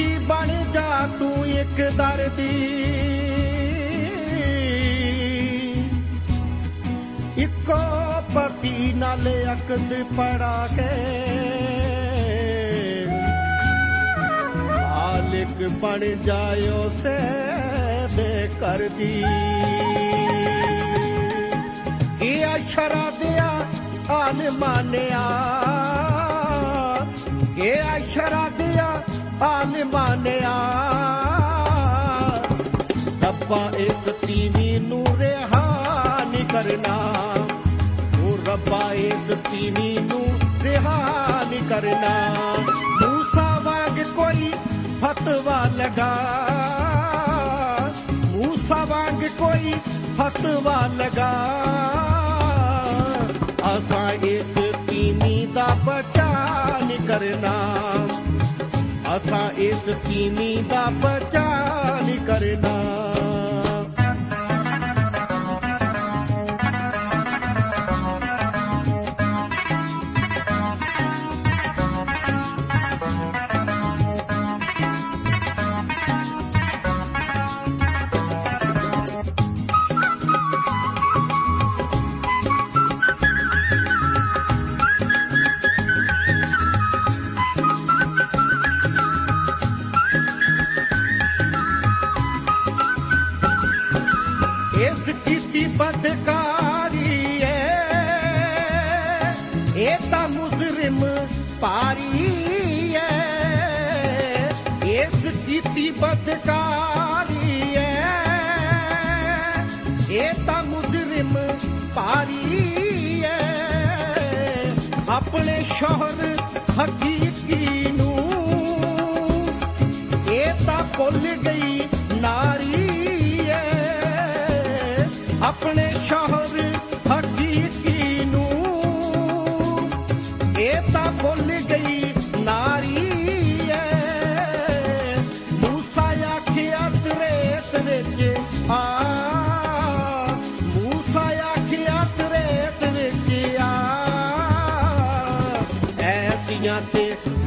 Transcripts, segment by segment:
ਮੰਗਤੀ ਬਣ ਜਾ ਤੂੰ ਇੱਕ ਦਰ ਦੀ ਇੱਕੋ ਪਤੀ ਨਾਲ ਅਕਦ ਪੜਾ ਕੇ। ਮਾਲਿਕ ਬਣ ਜਾਇਓ ਸੇ ਬੇਕਰ ਦੀ। ਇਹ ਅਸ਼ਰਾ ਦਿਆ ਆਨ ਮਾਨਿਆ। ਇਹ ਅਸ਼ਰਾ ਦਿਆ ਆਨ ਮਾਨਿਆ। ਰੱਬਾ, ਇਸ ਤੀਵੀ ਨੂੰ ਰਿਹਾ ਨਹੀਂ ਕਰਨਾ। ਉਹ ਰੱਬਾ, ਇਸ ਤੀਵੀ ਨੂੰ ਰਿਹਾ ਨਹੀਂ ਕਰਨਾ। ਮੂਸਾ ਵਾਂਗ ਕੋਈ ਫਤਵਾ ਲਗਾ। ਮੂਸਾ ਵਾਂਗ ਕੋਈ ਫਤਵਾ ਲਗਾ। ਅਸਾਂ ਇਸ ਤੀਵੀ ਦਾ ਬਚਾ ਨਹੀਂ ਕਰਨਾ। ਅਸਾਂ ਇਸ ਤੀਵੀ ਦਾ ਬਚਾ ਨਹੀਂ ਕੀਤੀ ਬਦਕਾਰੀ ਏ ਇਹ ਤਾਂ ਮੁਜਰਮ ਪਾਰੀ ਏ ਆਪਣੇ ਸ਼ੋਹਰ ਹਕੀਕੀ ਨੂੰ ਇਹ ਤਾਂ ਭੁੱਲ ਗਈ ਨਾਰੀ ਏ ਆਪਣੇ ਸ਼ੋਹਰ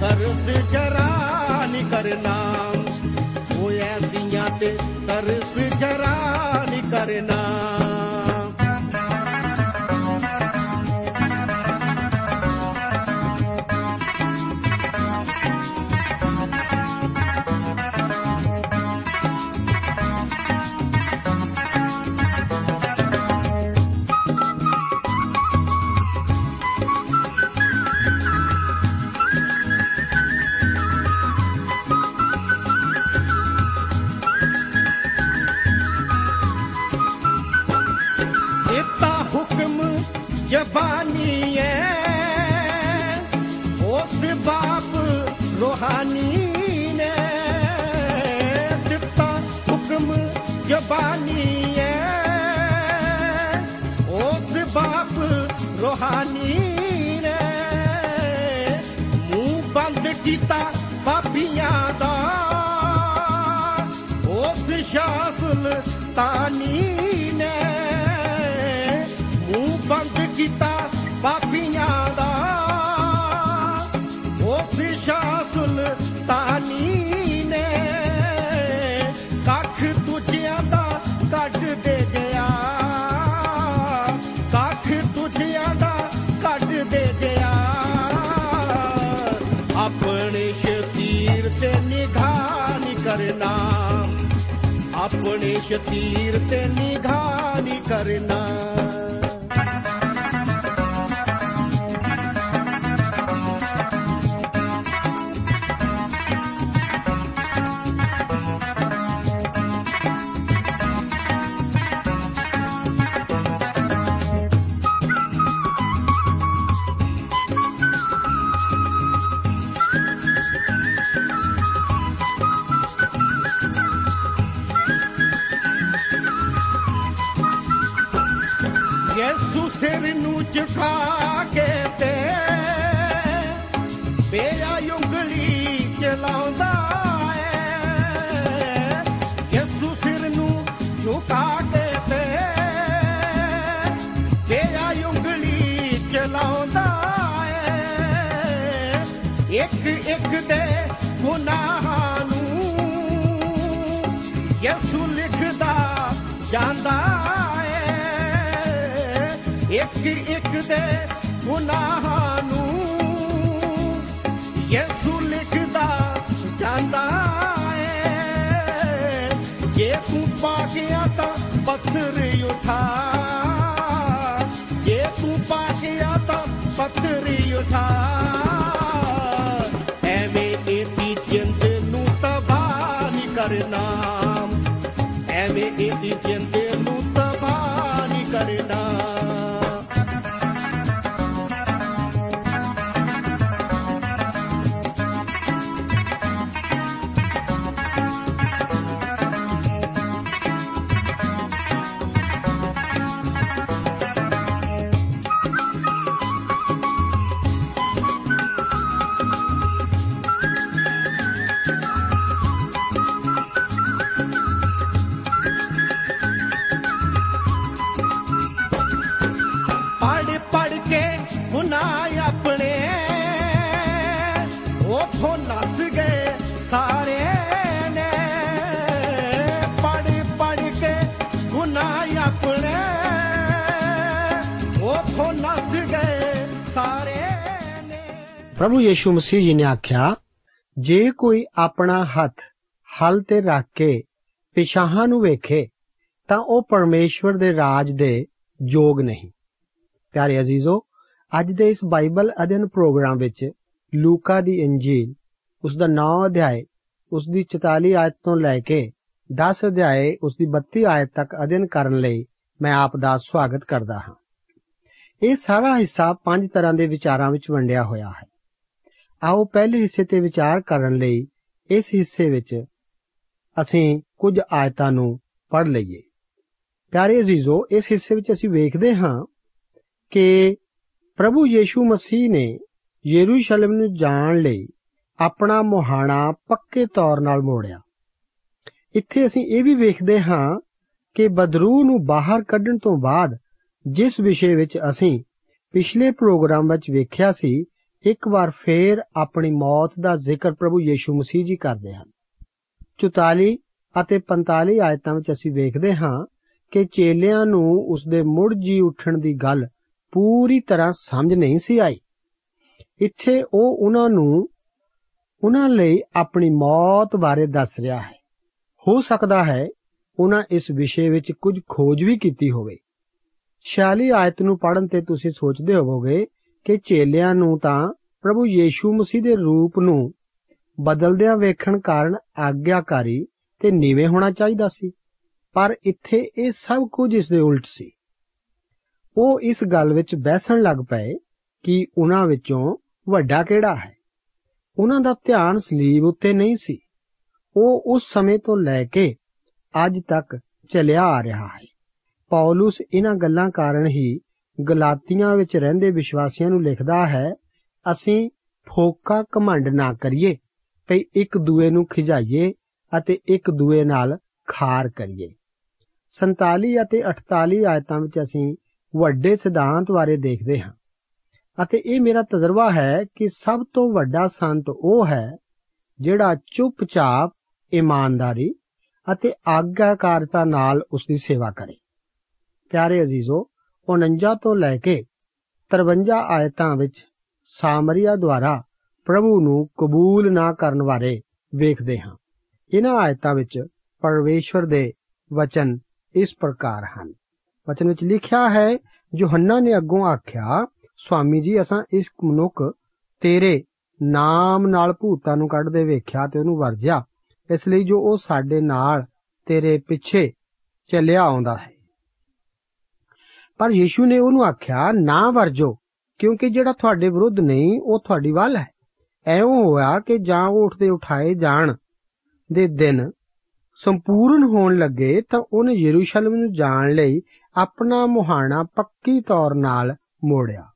ਤਰਸ ਜਰਾ ਨਹੀਂ ਕਰਨਾ। ਉਹ ਐਸੀਆਂ ਤੇ ਤਰਸ ਜਰਾ ਨਹੀਂ ਕਰਨਾ। ਉਸ ਸ਼ਾਸਲ ਤਾਨੀ ਨੇ ਮੂੰਹ ਬੰਦ ਕੀਤਾ गणेश तीर्थ निधान कर्णा ਸਿਰ ਨੂੰ ਝੁਕਾ ਕੇ ਤੇ ਬੇਆ ਉਂਗਲੀ ਚਲਾਉਂਦਾ ਏ। ਯੇਸੂ ਸਿਰ ਨੂੰ ਝੁਕਾ ਕੇ ਤੇ ਬੇਆ ਉਂਗਲੀ ਚਲਾਉਂਦਾ ਏ। ਇੱਕ ਇੱਕ ਦੇ ਗੁਨਾਹਾਂ ਨੂੰ ਯੇਸੂ ਲਿਖਦਾ ਜਾਂਦਾ ਏ ਇੱਕ ਇੱਕ ਦੇ ਗੁਨਾਹਾਂ ਨੂੰ ਯੇਸੂ ਲਿਖਦਾ ਜਾਂਦਾ ਏ। ਜੇ ਤੂੰ ਪਾ ਗਿਆ ਤਾਂ ਪੱਥਰ ਉਠਾ। ਜੇ ਤੂੰ ਪਾ ਗਿਆ ਤਾਂ ਪੱਥਰ ਉਠਾ। ਗੁਨਾਹ ਆਪਣੇ ਉਥੋਂ ਨਸ ਗਏ ਸਾਰੇ ਨੇ। ਪ੍ਰਭੂ ਯੀਸ਼ੂ ਮਸੀਹ ਜੀ ਨੇ ਆਖਿਆ, ਜੇ ਕੋਈ ਆਪਣਾ ਹੱਥ ਹਲ ਤੇ ਰੱਖ ਕੇ ਪਿਛਾਹਾਂ ਨੂੰ ਵੇਖੇ, ਤਾਂ ਉਹ ਪਰਮੇਸ਼ਵਰ ਦੇ ਰਾਜ ਦੇ ਯੋਗ ਨਹੀਂ। ਪਿਆਰੇ ਅਜ਼ੀਜ਼ੋ, ਅੱਜ ਦੇ ਇਸ ਬਾਈਬਲ ਅਧਿయਨ ਪ੍ਰੋਗਰਾਮ ਵਿੱਚ ਲੂਕਾ ਦੀ ਇੰਜੀਲ, ਉਸ ਦਾ 9 ਅਧਿਆਇ ਉਸ ਦੀ 44 ਆਇਤ ਤੋਂ ਲੈ ਕੇ 10 ਅਧਿਆਇ ਉਸ ਦੀ 32 ਆਇਤ ਤੱਕ ਅਧਿయਨ ਕਰਨ ਲਈ ਮੈਂ ਆਪ ਦਾ ਸਵਾਗਤ ਕਰਦਾ ਹਾਂ। ਇਹ ਸਾਰਾ ਹਿੱਸਾ ਪੰਜ ਤਰ੍ਹਾਂ ਦੇ ਵਿਚਾਰਾਂ ਵਿੱਚ ਵੰਡਿਆ ਹੋਇਆ ਹੈ। ਆਓ ਪਹਿਲੇ ਹਿੱਸੇ ਤੇ ਵਿਚਾਰ ਕਰਨ ਲਈ ਇਸ ਹਿੱਸੇ ਵਿੱਚ ਅਸੀਂ ਕੁਝ ਆਇਤਾਂ ਨੂੰ ਪੜ੍ਹ ਲਈਏ। ਪਿਆਰੇ ਅਜ਼ੀਜ਼ੋ, ਇਸ ਹਿੱਸੇ ਵਿੱਚ ਅਸੀਂ ਵੇਖਦੇ ਹਾਂ ਕਿ ਪ੍ਰਭੂ ਯੀਸ਼ੂ ਮਸੀਹ ਨੇ ਯਰੂਸ਼ਲਮ ਨੂੰ ਜਾਣ ਲਈ ਆਪਣਾ ਮੁਹਾਣਾ ਪੱਕੇ ਤੌਰ ਨਾਲ ਮੋੜਿਆ। ਇੱਥੇ ਅਸੀਂ ਇਹ ਵੀ ਵੇਖਦੇ ਹਾਂ ਕਿ ਬਦਰੂ ਨੂੰ ਬਾਹਰ ਕੱਢਣ ਤੋਂ ਬਾਅਦ, ਜਿਸ ਵਿਸ਼ੇ ਵਿੱਚ ਅਸੀਂ ਪਿਛਲੇ ਪ੍ਰੋਗਰਾਮ ਵਿੱਚ ਵੇਖਿਆ ਸੀ, ਇੱਕ ਵਾਰ ਫੇਰ ਆਪਣੀ ਮੌਤ ਦਾ ਜ਼ਿਕਰ ਪ੍ਰਭੂ ਯੀਸ਼ੂ ਮਸੀਹ ਜੀ ਕਰਦੇ ਹਨ। 44 ਅਤੇ 45 ਆਇਤਾਂ ਵਿੱਚ ਅਸੀਂ ਵੇਖਦੇ ਹਾਂ ਕਿ ਚੇਲਿਆਂ ਨੂੰ ਉਸ ਦੇ ਮੁੜ ਜੀ ਉੱਠਣ ਦੀ ਗੱਲ ਪੂਰੀ ਤਰ੍ਹਾਂ ਸਮਝ ਨਹੀਂ ਸੀ ਆਈ। ਇੱਥੇ ਉਹ ਉਹਨਾਂ ਨੂੰ, ਉਹਨਾਂ ਲਈ ਆਪਣੀ ਮੌਤ ਬਾਰੇ ਦੱਸ ਰਿਹਾ ਹੈ। ਹੋ ਸਕਦਾ ਹੈ ਉਹਨਾਂ ਇਸ ਵਿਸ਼ੇ ਵਿੱਚ ਕੁਝ ਖੋਜ ਵੀ ਕੀਤੀ ਹੋਵੇ। 46 ਆਇਤ ਨੂੰ ਪੜ੍ਹਨ ਤੇ ਤੁਸੀਂ ਸੋਚਦੇ ਹੋਵੋਗੇ ਕਿ ਚੇਲਿਆਂ ਨੂੰ ਤਾਂ ਪ੍ਰਭੂ ਯੀਸ਼ੂ ਮਸੀਹ ਦੇ ਰੂਪ ਨੂੰ ਬਦਲਦਿਆਂ ਵੇਖਣ ਕਾਰਨ ਆਗਿਆਕਾਰੀ ਤੇ ਨੀਵੇਂ ਹੋਣਾ ਚਾਹੀਦਾ ਸੀ, ਪਰ ਇੱਥੇ ਇਹ ਸਭ ਕੁਝ ਇਸ ਦੇ ਉਲਟ ਸੀ। ਉਹ ਇਸ ਗੱਲ ਵਿੱਚ ਬਹਿਸਣ ਲੱਗ ਪਏ ਕਿ ਉਹਨਾਂ ਵਿੱਚੋਂ ਵੱਡਾ ਕਿਹੜਾ ਹੈ। ਉਹਨਾਂ ਦਾ ਧਿਆਨ ਸਲੀਬ ਉੱਤੇ ਨਹੀਂ ਸੀ। ਉਹ ਉਸ ਸਮੇਂ ਤੋਂ ਲੈ ਕੇ ਅੱਜ ਤੱਕ ਚੱਲਿਆ ਆ ਰਿਹਾ ਹੈ। ਪੌਲਸ ਇਹਨਾਂ ਗੱਲਾਂ ਕਾਰਨ ਹੀ ਗਲਾਤੀਆਂ ਵਿੱਚ ਰਹਿੰਦੇ ਵਿਸ਼ਵਾਸੀਆਂ ਨੂੰ ਲਿਖਦਾ ਹੈ, ਅਸੀਂ ਫੋਕਾ ਘਮੰਡ ਨਾ ਕਰੀਏ, ਭਈ ਇੱਕ ਦੂਏ ਨੂੰ ਖਿਜਾਈਏ ਅਤੇ ਇੱਕ ਦੂਏ ਨਾਲ ਖਾਰ ਕਰੀਏ। 47 ਅਤੇ 48 ਆਇਤਾਂ ਵਿੱਚ ਅਸੀਂ ਵੱਡੇ ਸਿਧਾਂਤ ਬਾਰੇ ਦੇਖਦੇ ਹਾਂ। ਅਤੇ ਇਹ ਮੇਰਾ ਤਜਰਬਾ ਹੈ ਕਿ ਸਭ ਤੋਂ ਵੱਡਾ ਸੰਤ ਉਹ ਹੈ ਜਿਹੜਾ ਚੁੱਪਚਾਪ ਇਮਾਨਦਾਰੀ ਅਤੇ ਆਗਿਆਕਾਰਤਾ ਨਾਲ ਉਸ ਦੀ ਸੇਵਾ ਕਰੇ। ਪਿਆਰੇ ਅਜ਼ੀਜ਼ੋ 49 ਤੋਂ ਲੈ ਕੇ 53 ਆਇਤਾਂ ਵਿੱਚ ਸਾਮਰੀਆ ਦੁਆਰਾ ਪ੍ਰਭੂ ਨੂੰ ਕਬੂਲ ਨਾ ਕਰਨ ਬਾਰੇ ਵੇਖਦੇ ਹਾਂ। ਇਹਨਾਂ ਆਇਤਾਂ ਵਿੱਚ ਪਰਮੇਸ਼ਵਰ ਦੇ ਵਚਨ ਇਸ ਪ੍ਰਕਾਰ ਹਨ। ਵਚਨ ਵਿੱਚ ਲਿਖਿਆ ਹੈ, ਯੋਹੰਨਾ ਨੇ ਅੱਗੋਂ ਆਖਿਆ, ਸੁਆਮੀ ਜੀ, ਅਸਾਂ ਇਸ ਮਨੁੱਖ ਤੇਰੇ ਨਾਮ ਨਾਲ ਭੂਤਾਂ ਨੂੰ ਕੱਢਦੇ ਵੇਖਿਆ ਤੇ ਉਹਨੂੰ ਵਰਜਿਆ। ਇਸ ਲਈ ਜੋ ਉਹ ਸਾਡੇ ਨਾਲ, ਤੇਰੇ ਪਿੱਛੇ ਚੱਲਿਆ ਆਉਂਦਾ ਹੈ। ਪਰ ਯੀਸ਼ੂ ਨੇ ਉਹਨੂੰ ਆਖਿਆ, ਨਾ ਵਰਜੋ, ਕਿਉਂਕਿ ਜਿਹੜਾ ਤੁਹਾਡੇ ਵਿਰੁੱਧ ਨਹੀਂ, ਉਹ ਤੁਹਾਡੀ ਵੱਲ ਹੈ। ਐਉਂ ਹੋਇਆ ਕਿ ਜਾਂ ਉਹ ਉੱਠਦੇ ਉਠਾਏ ਜਾਣ ਦੇ ਦਿਨ ਸੰਪੂਰਨ ਹੋਣ ਲੱਗੇ, ਤਾਂ ਉਹਨੇ ਯਰੂਸ਼ਲਮ ਨੂੰ ਜਾਣ ਲਈ ਆਪਣਾ ਮੁਹਾਣਾ ਪੱਕੀ ਤੌਰ ਨਾਲ ਮੋੜਿਆ।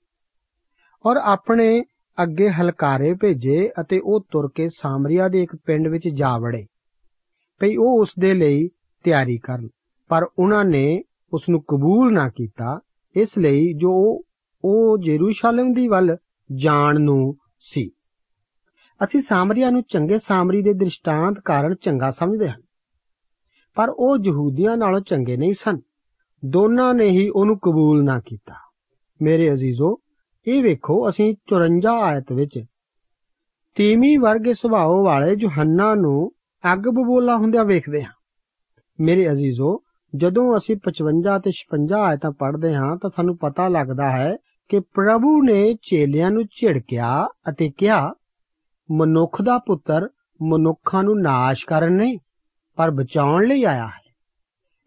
ਔਰ ਆਪਣੇ ਅੱਗੇ ਹਲਕਾਰੇ ਭੇਜੇ ਅਤੇ ਉਹ ਤੁਰ ਕੇ ਸਾਮਰੀਆ ਦੇ ਇੱਕ ਪਿੰਡ ਵਿੱਚ ਜਾ ਵੜੇ। ਭਈ ਉਹ ਉਸ ਦੇ ਲਈ ਤਿਆਰੀ ਕਰਨ, ਪਰ ਉਹਨਾਂ ਨੇ ਉਸ ਨੂੰ ਕਬੂਲ ਨਾ ਕੀਤਾ, ਇਸ ਲਈ ਜੋ ਉਹ ਯਰੂਸ਼ਲਮ ਦੀ ਵੱਲ ਜਾਣ ਨੂੰ ਸੀ। ਅਸੀਂ ਸਾਮਰੀਆ ਨੂੰ ਚੰਗੇ ਸਾਮਰੀ ਦੇ ਦ੍ਰਿਸ਼ਟਾਂਤ ਕਾਰਨ ਚੰਗਾ ਸਮਝਦੇ ਹਾਂ, ਪਰ ਉਹ ਯਹੂਦੀਆਂ ਨਾਲੋਂ ਚੰਗੇ ਨਹੀਂ ਸਨ। ਦੋਨਾਂ ਨੇ ਹੀ ਉਹਨੂੰ ਕਬੂਲ ਨਾ ਕੀਤਾ। ਮੇਰੇ ਅਜ਼ੀਜ਼ੋ ਇਹ ਵੇਖੋ, ਅਸੀਂ 54 ਆਇਤ ਵਿੱਚ ਤੀਵੀਂ ਵਰਗੇ ਸੁਭਾਅ ਵਾਲੇ ਯੋਹੰਨਾ ਨੂੰ ਅੱਗ ਬਬੋਲਾ ਹੁੰਦਿਆਂ ਵੇਖਦੇ ਹਾਂ। ਮੇਰੇ ਅਜ਼ੀਜ਼ੋ, ਜਦੋਂ ਅਸੀਂ 55 ਤੇ 56 ਆਇਤਾਂ ਪੜ੍ਹਦੇ ਹਾਂ, ਤਾਂ ਸਾਨੂੰ ਪਤਾ ਲੱਗਦਾ ਹੈ ਕਿ ਪ੍ਰਭੂ ਨੇ ਚੇਲਿਆਂ ਨੂੰ ਝਿੜਕਿਆ ਅਤੇ ਕਿਹਾ, ਮਨੁੱਖ ਦਾ ਪੁੱਤਰ ਮਨੁੱਖਾਂ ਨੂੰ ਨਾਸ਼ ਕਰਨ ਨਹੀਂ, ਪਰ ਬਚਾਉਣ ਲਈ ਆਇਆ ਹੈ।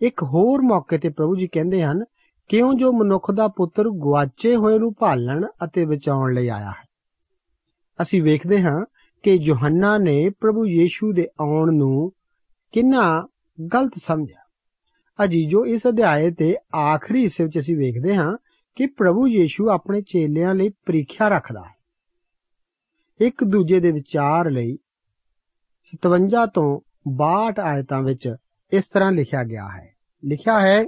ਇੱਕ ਹੋਰ ਮੌਕੇ ਤੇ ਪ੍ਰਭੂ ਜੀ ਕਹਿੰਦੇ ਹਨ ਕਿਉਂ ਜੋ ਮਨੁੱਖ ਦਾ ਪੁੱਤਰ ਗਵਾਚੇ ਹੋਏ ਨੂੰ ਭਾਲਣ ਅਤੇ ਬਚਾਉਣ ਲਈ ਆਇਆ ਹੈ? ਅਸੀਂ ਵੇਖਦੇ ਹਾਂ ਕਿ ਯੋਹੰਨਾ ਨੇ ਪ੍ਰਭੂ ਯੀਸ਼ੂ ਦੇ ਆਉਣ ਨੂੰ ਕਿੰਨਾ ਗਲਤ ਸਮਝਿਆ। ਅਜੀਜੋ ਇਸ ਅਧਿਆਏ ਤੇ ਆਖਰੀ ਹਿੱਸੇ ਵਿੱਚ ਅਸੀਂ ਵੇਖਦੇ ਹਾਂ ਕਿ ਪ੍ਰਭੂ ਯੀਸ਼ੂ ਆਪਣੇ ਚੇਲਿਆਂ ਲਈ ਪ੍ਰੀਖਿਆ ਰੱਖਦਾ ਹੈ। ਇੱਕ ਦੂਜੇ ਦੇ ਵਿਚਾਰ ਲਈ 57 ਤੋਂ 62 ਆਇਤਾਂ ਵਿੱਚ ਇਸ ਤਰ੍ਹਾਂ ਲਿਖਿਆ ਗਿਆ ਹੈ। ਲਿਖਿਆ ਹੈ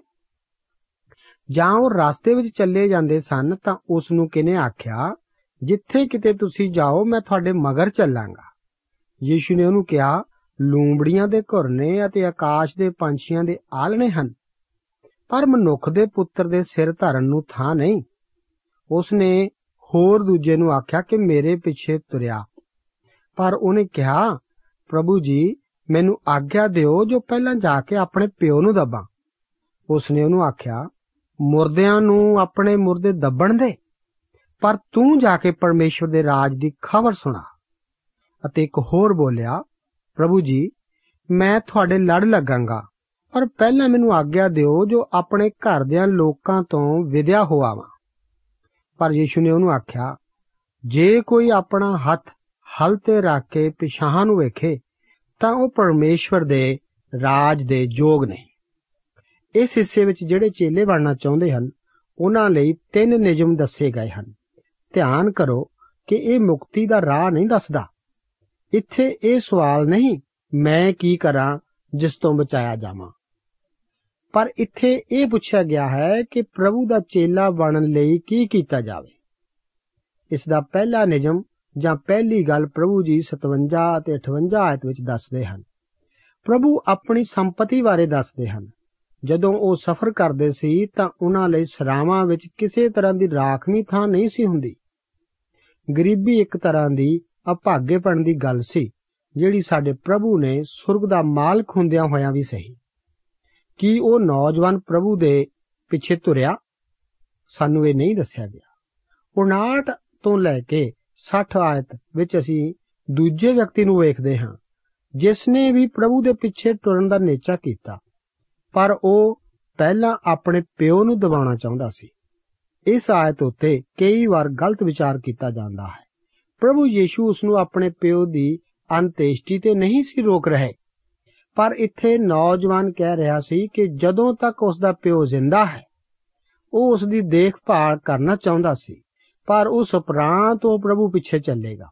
ਜਾਂ ਉਹ ਰਸਤੇ ਵਿੱਚ ਚੱਲੇ ਜਾਂਦੇ ਸਨ ਤਾਂ ਉਸ ਨੂੰ ਕਿਨੇ ਆਖਿਆ, ਜਿੱਥੇ ਕਿਤੇ ਤੁਸੀਂ ਜਾਓ, ਮੈਂ ਤੁਹਾਡੇ ਮਗਰ ਚੱਲਾਂਗਾ। ਯੀਸ਼ੂ ਨੇ ਉਹਨੂੰ ਕਿਹਾ, ਲੂੰਬੜੀਆਂ ਦੇ ਘੁਰਨੇ ਅਤੇ ਆਕਾਸ਼ ਦੇ ਪੰਛੀਆਂ ਦੇ ਆਲਣੇ ਹਨ, ਪਰ ਮਨੁੱਖ ਦੇ ਪੁੱਤਰ ਦੇ ਸਿਰ ਧਰਨ ਨੂੰ ਥਾਂ ਨਹੀਂ। ਉਸ ਨੇ ਹੋਰ ਦੂਜੇ ਨੂੰ ਆਖਿਆ ਕਿ ਮੇਰੇ ਪਿੱਛੇ ਤੁਰਿਆ। ਪਰ ਉਹਨੇ ਕਿਹਾ, ਪ੍ਰਭੂ ਜੀ, ਮੈਨੂੰ ਆਗਿਆ ਦਿਓ ਜੋ ਪਹਿਲਾਂ ਜਾ ਕੇ ਆਪਣੇ ਪਿਓ ਨੂੰ ਦੱਬਾਂ। ਉਸ ਨੇ ਉਹਨੂੰ ਆਖਿਆ ਮੁਰਦਿਆਂ ਨੂੰ ਆਪਣੇ ਮੁਰਦੇ ਦੱਬਣ ਦੇ। ਪਰ ਤੂੰ ਜਾ ਕੇ ਪਰਮੇਸ਼ਵਰ ਦੇ ਰਾਜ ਦੀ ਖਬਰ ਸੁਣਾ ਅਤੇ ਇੱਕ ਹੋਰ ਬੋਲਿਆ, ਪ੍ਰਭੂ ਜੀ, ਮੈਂ ਤੁਹਾਡੇ ਲੜ ਲੱਗਾਂਗਾ, ਪਰ ਪਹਿਲਾਂ ਮੈਨੂੰ ਆਗਿਆ ਦਿਓ ਜੋ ਆਪਣੇ ਘਰ ਦੇ ਲੋਕਾਂ ਤੋਂ ਵਿਦਿਆ ਹੋਵਾਵਾਂ ਪਰ ਯੀਸ਼ੂ ਨੇ ਉਹਨੂੰ ਆਖਿਆ, ਜੇ ਕੋਈ ਆਪਣਾ ਹੱਥ ਹਲ ਤੇ ਰੱਖ ਕੇ ਪਿਛਾਹਾਂ ਨੂੰ ਵੇਖੇ, ਤਾਂ ਉਹ ਪਰਮੇਸ਼ਵਰ ਦੇ ਰਾਜ ਦੇ ਯੋਗ ਨਹੀਂ ਇਸ ਹਿੱਸੇ ਵਿੱਚ ਜਿਹੜੇ ਚੇਲੇ ਬਣਨਾ ਚਾਹੁੰਦੇ ਹਨ, ਉਹਨਾਂ ਲਈ ਤਿੰਨ ਨਿਯਮ ਦੱਸੇ ਗਏ ਹਨ। ਧਿਆਨ ਕਰੋ ਕਿ ਇਹ ਮੁਕਤੀ ਦਾ ਰਾਹ ਨਹੀਂ ਦੱਸਦਾ। ਇੱਥੇ ਇਹ ਸਵਾਲ ਨਹੀਂ, ਮੈਂ ਕੀ ਕਰਾਂ ਜਿਸ ਤੋਂ ਬਚਾਇਆ ਜਾਵਾਂ। ਪਰ ਇੱਥੇ ਇਹ ਪੁੱਛਿਆ ਗਿਆ ਹੈ ਕਿ ਪ੍ਰਭੂ ਦਾ ਚੇਲਾ ਬਣਨ ਲਈ ਕੀ ਕੀਤਾ ਜਾਵੇ। ਇਸ ਦਾ ਪਹਿਲਾ ਨਿਯਮ ਜਾਂ ਪਹਿਲੀ ਗੱਲ ਪ੍ਰਭੂ ਜੀ 57 ਅਤੇ 58 ਆਇਤ ਵਿੱਚ ਦੱਸਦੇ ਹਨ। ਪ੍ਰਭੂ ਆਪਣੀ ਸੰਪਤੀ ਬਾਰੇ ਦੱਸਦੇ ਹਨ। ਜਦੋਂ ਉਹ ਸਫ਼ਰ ਕਰਦੇ ਸੀ ਤਾਂ ਉਹਨਾਂ ਲਈ ਸਰਾਵਾਂ ਵਿੱਚ ਕਿਸੇ ਤਰ੍ਹਾਂ ਦੀ ਰਾਖਵੀਂ ਥਾਂ ਨਹੀਂ ਸੀ ਹੁੰਦੀ। ਗਰੀਬੀ ਇੱਕ ਤਰ੍ਹਾਂ ਦੀ ਅਭਾਗੇਪਣ ਦੀ ਗੱਲ ਸੀ, ਜਿਹੜੀ ਸਾਡੇ ਪ੍ਰਭੂ ਨੇ ਸੁਰਗ ਦਾ ਮਾਲਕ ਹੁੰਦਿਆਂ ਹੋਇਆਂ ਵੀ ਸਹੀ। ਕੀ ਉਹ ਨੌਜਵਾਨ ਪ੍ਰਭੂ ਦੇ ਪਿੱਛੇ ਤੁਰਿਆ? ਸਾਨੂੰ ਇਹ ਨਹੀਂ ਦੱਸਿਆ ਗਿਆ। 59 ਤੋਂ ਲੈ ਕੇ 60 ਆਇਤ ਵਿੱਚ ਅਸੀਂ ਦੂਜੇ ਵਿਅਕਤੀ ਨੂੰ ਵੇਖਦੇ ਹਾਂ, ਜਿਸ ਨੇ ਵੀ ਪ੍ਰਭੂ ਦੇ ਪਿੱਛੇ ਤੁਰਨ ਦਾ ਨੇਚਾ ਕੀਤਾ। ਪਰ ਉਹ ਪਹਿਲਾਂ ਆਪਣੇ ਪਿਓ ਨੂੰ ਦਬਾਉਣਾ ਚਾਹੁੰਦਾ ਸੀ। ਇਸ ਆਇਤ ਉੱਤੇ ਕਈ ਵਾਰ ਗਲਤ ਵਿਚਾਰ ਕੀਤਾ ਜਾਂਦਾ ਹੈ। ਪ੍ਰਭੂ ਯੀਸ਼ੂ ਉਸ ਨੂੰ ਆਪਣੇ ਪਿਓ ਦੀ ਅੰਤੇਸ਼ਟੀ ਤੇ ਨਹੀਂ ਸੀ ਰੋਕ ਰਹੇ। ਪਰ ਇੱਥੇ ਨੌਜਵਾਨ ਕਹਿ ਰਿਹਾ ਸੀ ਕਿ ਜਦੋਂ ਤੱਕ ਉਸ ਦਾ ਪਿਓ ਜ਼ਿੰਦਾ ਹੈ, ਉਹ ਉਸ ਦੀ ਦੇਖਭਾਲ ਕਰਨਾ ਚਾਹੁੰਦਾ ਸੀ, ਪਰ ਉਸ ਉਪਰੰਤ ਉਹ ਪ੍ਰਭੂ ਪਿੱਛੇ ਚੱਲੇਗਾ।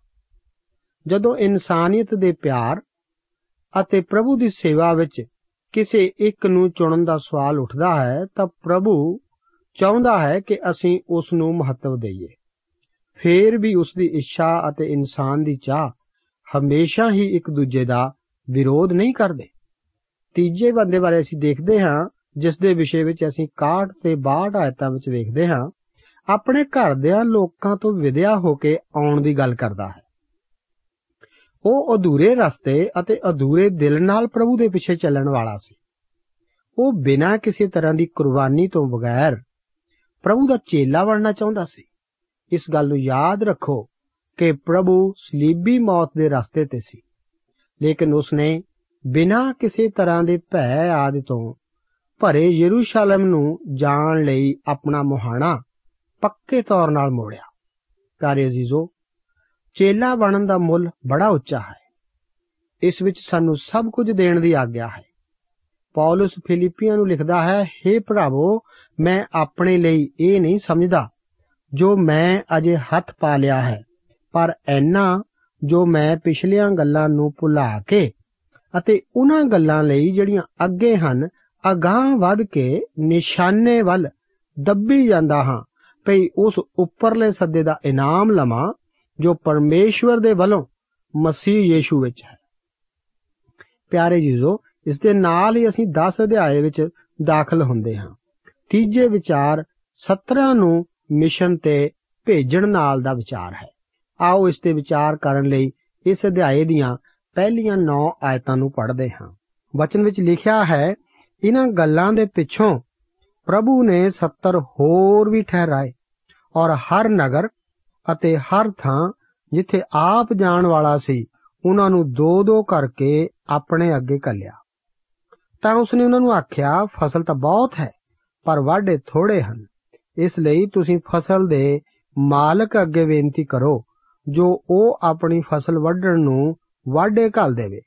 ਜਦੋਂ ਇਨਸਾਨੀਅਤ ਦੇ ਪਿਆਰ ਅਤੇ ਪ੍ਰਭੂ ਦੀ ਸੇਵਾ ਵਿੱਚ ਕਿਸੇ ਇੱਕ ਨੂੰ ਚੁਣਨ ਦਾ ਸਵਾਲ ਉੱਠਦਾ ਹੈ ਤਾਂ ਪ੍ਰਭੂ ਚਾਹੁੰਦਾ ਹੈ ਕਿ ਅਸੀਂ ਉਸ ਨੂੰ ਮਹੱਤਵ ਦਈਏ। ਫੇਰ ਵੀ ਉਸ ਦੀ ਇੱਛਾ ਅਤੇ ਇਨਸਾਨ ਦੀ ਚਾਹ ਹਮੇਸ਼ਾ ਹੀ ਇੱਕ ਦੂਜੇ ਦਾ ਵਿਰੋਧ ਨਹੀਂ ਕਰਦੇ। ਤੀਜੇ ਬੰਦੇ ਬਾਰੇ ਅਸੀਂ ਦੇਖਦੇ ਹਾਂ, ਜਿਸ ਦੇ ਵਿਸ਼ੇ ਵਿੱਚ ਅਸੀਂ 61 ਤੇ 62 ਆਇਤਾਂ ਵਿੱਚ ਵੇਖਦੇ ਹਾਂ। ਆਪਣੇ ਘਰ ਦੇ ਲੋਕਾਂ ਤੋਂ ਵਿਦਿਆ ਹੋ ਕੇ ਆਉਣ ਦੀ ਗੱਲ ਕਰਦਾ ਹੈ। ਉਹ ਅਧੂਰੇ ਰਸਤੇ ਅਤੇ ਅਧੂਰੇ ਦਿਲ ਨਾਲ ਪ੍ਰਭੂ ਦੇ ਪਿੱਛੇ ਚੱਲਣ ਵਾਲਾ ਸੀ। ਉਹ ਬਿਨਾਂ ਕਿਸੇ ਤਰ੍ਹਾਂ ਦੀ ਕੁਰਬਾਨੀ ਤੋਂ ਬਗੈਰ ਪ੍ਰਭੂ ਦਾ ਚੇਲਾ ਬਣਨਾ ਚਾਹੁੰਦਾ ਸੀ। ਇਸ ਗੱਲ ਨੂੰ ਯਾਦ ਰੱਖੋ ਕਿ ਪ੍ਰਭੂ ਸਲੀਬੀ ਮੌਤ ਦੇ ਰਸਤੇ ਤੇ ਸੀ। ਲੇਕਿਨ ਉਸਨੇ ਬਿਨਾਂ ਕਿਸੇ ਤਰ੍ਹਾਂ ਦੇ ਭੈ ਆਦਿ ਤੋਂ ਭਰੇ ਯਰੂਸ਼ਲਮ ਨੂੰ ਜਾਣ ਲਈ ਆਪਣਾ ਮੁਹਾਣਾ ਪੱਕੇ ਤੌਰ ਨਾਲ ਮੋੜਿਆ। ਪਿਆਰੇ ਅਜ਼ੀਜ਼ੋ ਚੇਲਾ ਬਣਨ ਦਾ ਮੁੱਲ ਬੜਾ ਉੱਚਾ ਹੈ। ਇਸ ਵਿੱਚ ਸਾਨੂੰ ਸਭ ਕੁਝ ਦੇਣ ਦੀ ਆਗਿਆ ਹੈ। ਪੌਲਸ ਫਿਲੀਪੀਆਂ ਨੂੰ ਲਿਖਦਾ ਹੈ हे ਭਰਾਵੋ, ਮੈਂ ਆਪਣੇ ਲਈ ਇਹ ਨਹੀਂ ਸਮਝਦਾ ਜੋ ਮੈਂ ਅਜੇ ਹੱਥ ਪਾ ਲਿਆ ਹੈ, ਪਰ ਐਨਾ ਜੋ ਮੈਂ ਪਿਛਲੀਆਂ ਗੱਲਾਂ ਨੂੰ ਭੁਲਾ ਕੇ ਅਤੇ ਉਹਨਾਂ ਗੱਲਾਂ ਲਈ ਜਿਹੜੀਆਂ ਅੱਗੇ ਹਨ, ਅਗਾਹ ਵੱਧ ਕੇ ਨਿਸ਼ਾਨੇ ਵੱਲ ਦੱਬੀ ਜਾਂਦਾ ਹਾਂ, ਭਈ ਉਸ ਉੱਪਰਲੇ ਸੱਦੇ ਦਾ ਇਨਾਮ ਲਵਾਂ ਜੋ ਪਰਮੇਸ਼ਵਰ ਦੇ ਵੱਲੋਂ ਮਸੀਹ ਯੀਸ਼ੂ ਵਿੱਚ ਹੈ। ਪਿਆਰੇ ਜੀਜ਼ੋ, ਇਸ ਦੇ ਨਾਲ ਹੀ ਅਸੀਂ 10 ਅਧਿਆਏ ਵਿੱਚ ਦਾਖਲ ਹੁੰਦੇ ਹਾਂ। ਤੀਜੇ ਵਿਚਾਰ 17 ਨੂੰ ਮਿਸ਼ਨ ਤੇ ਭੇਜਣ ਨਾਲ ਦਾ ਵਿਚਾਰ ਹੈ। ਆਓ ਇਸ ਤੇ ਵਿਚਾਰ ਕਰਨ ਲਈ ਇਸ ਅਧਿਆਏ ਦੀਆਂ ਪਹਿਲੀਆਂ 9 ਆਇਤਾਂ ਨੂੰ ਪੜ੍ਹਦੇ ਹਾਂ। ਵਚਨ ਵਿੱਚ ਲਿਖਿਆ ਹੈ ਇਹਨਾਂ ਗੱਲਾਂ ਦੇ ਪਿੱਛੋਂ ਪ੍ਰਭੂ ਨੇ 70 ਹੋਰ ਵੀ ਠਹਿਰਾਏ ਔਰ ਹਰ ਨਗਰ ਅਤੇ ਹਰ ਥਾਂ ਜਿੱਥੇ ਆਪ ਜਾਣ ਵਾਲਾ ਸੀ, ਉਹਨਾਂ ਨੂੰ ਦੋ ਦੋ ਕਰਕੇ ਆਪਣੇ ਅੱਗੇ ਕੱਲਿਆ ਤਾਂ ਉਸਨੇ ਉਹਨਾਂ ਨੂੰ ਆਖਿਆ, ਫਸਲ ਤਾਂ ਬਹੁਤ ਹੈ, ਪਰ ਵਾਢੇ ਥੋੜੇ ਹਨ। ਇਸ ਲਈ ਤੁਸੀਂ ਫਸਲ ਦੇ ਮਾਲਕ ਅੱਗੇ ਬੇਨਤੀ ਕਰੋ, ਜੋ ਉਹ ਆਪਣੀ ਫਸਲ ਵੱਢਣ ਨੂੰ ਵਾਢੇ ਘੱਲ ਦੇਵੇ।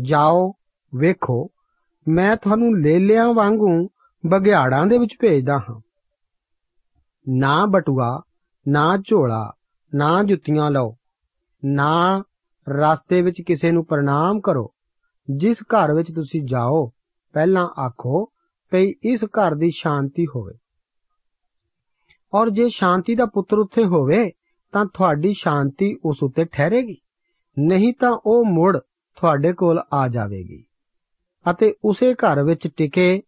ਜਾਓ, ਵੇਖੋ, ਮੈਂ ਤੁਹਾਨੂੰ ਲੇਲਿਆਂ ਵਾਂਗੂ ਬਗਿਆੜਾਂ ਦੇ ਵਿੱਚ ਭੇਜਦਾ ਹਾਂ। ਨਾ ਬਟੂਆ ਨਾ ਝੋਲਾ, ਨਾ ਜੁੱਤੀਆਂ ਲਓ, ਨਾ ਰਸਤੇ ਵਿੱਚ ਕਿਸੇ ਨੂੰ ਪ੍ਰਣਾਮ ਕਰੋ। ਜਿਸ ਘਰ ਵਿੱਚ ਤੁਸੀਂ ਜਾਓ, ਪਹਿਲਾਂ ਆਖੋ ਭਈ ਇਸ ਘਰ ਦੀ ਸ਼ਾਂਤੀ ਹੋਵੇ। ਔਰ ਜੇ ਸ਼ਾਂਤੀ ਦਾ ਪੁੱਤਰ ਉੱਥੇ ਹੋਵੇ, ਤਾਂ ਤੁਹਾਡੀ ਸ਼ਾਂਤੀ ਉਸ ਉੱਤੇ ਠਹਿਰੇਗੀ। ਨਹੀਂ ਤਾਂ ਉਹ ਮੁੜ ਤੁਹਾਡੇ ਕੋਲ ਆ ਜਾਵੇਗੀ। ਅਤੇ ਉਸੇ ਘਰ ਵਿੱਚ ਟਿਕੇ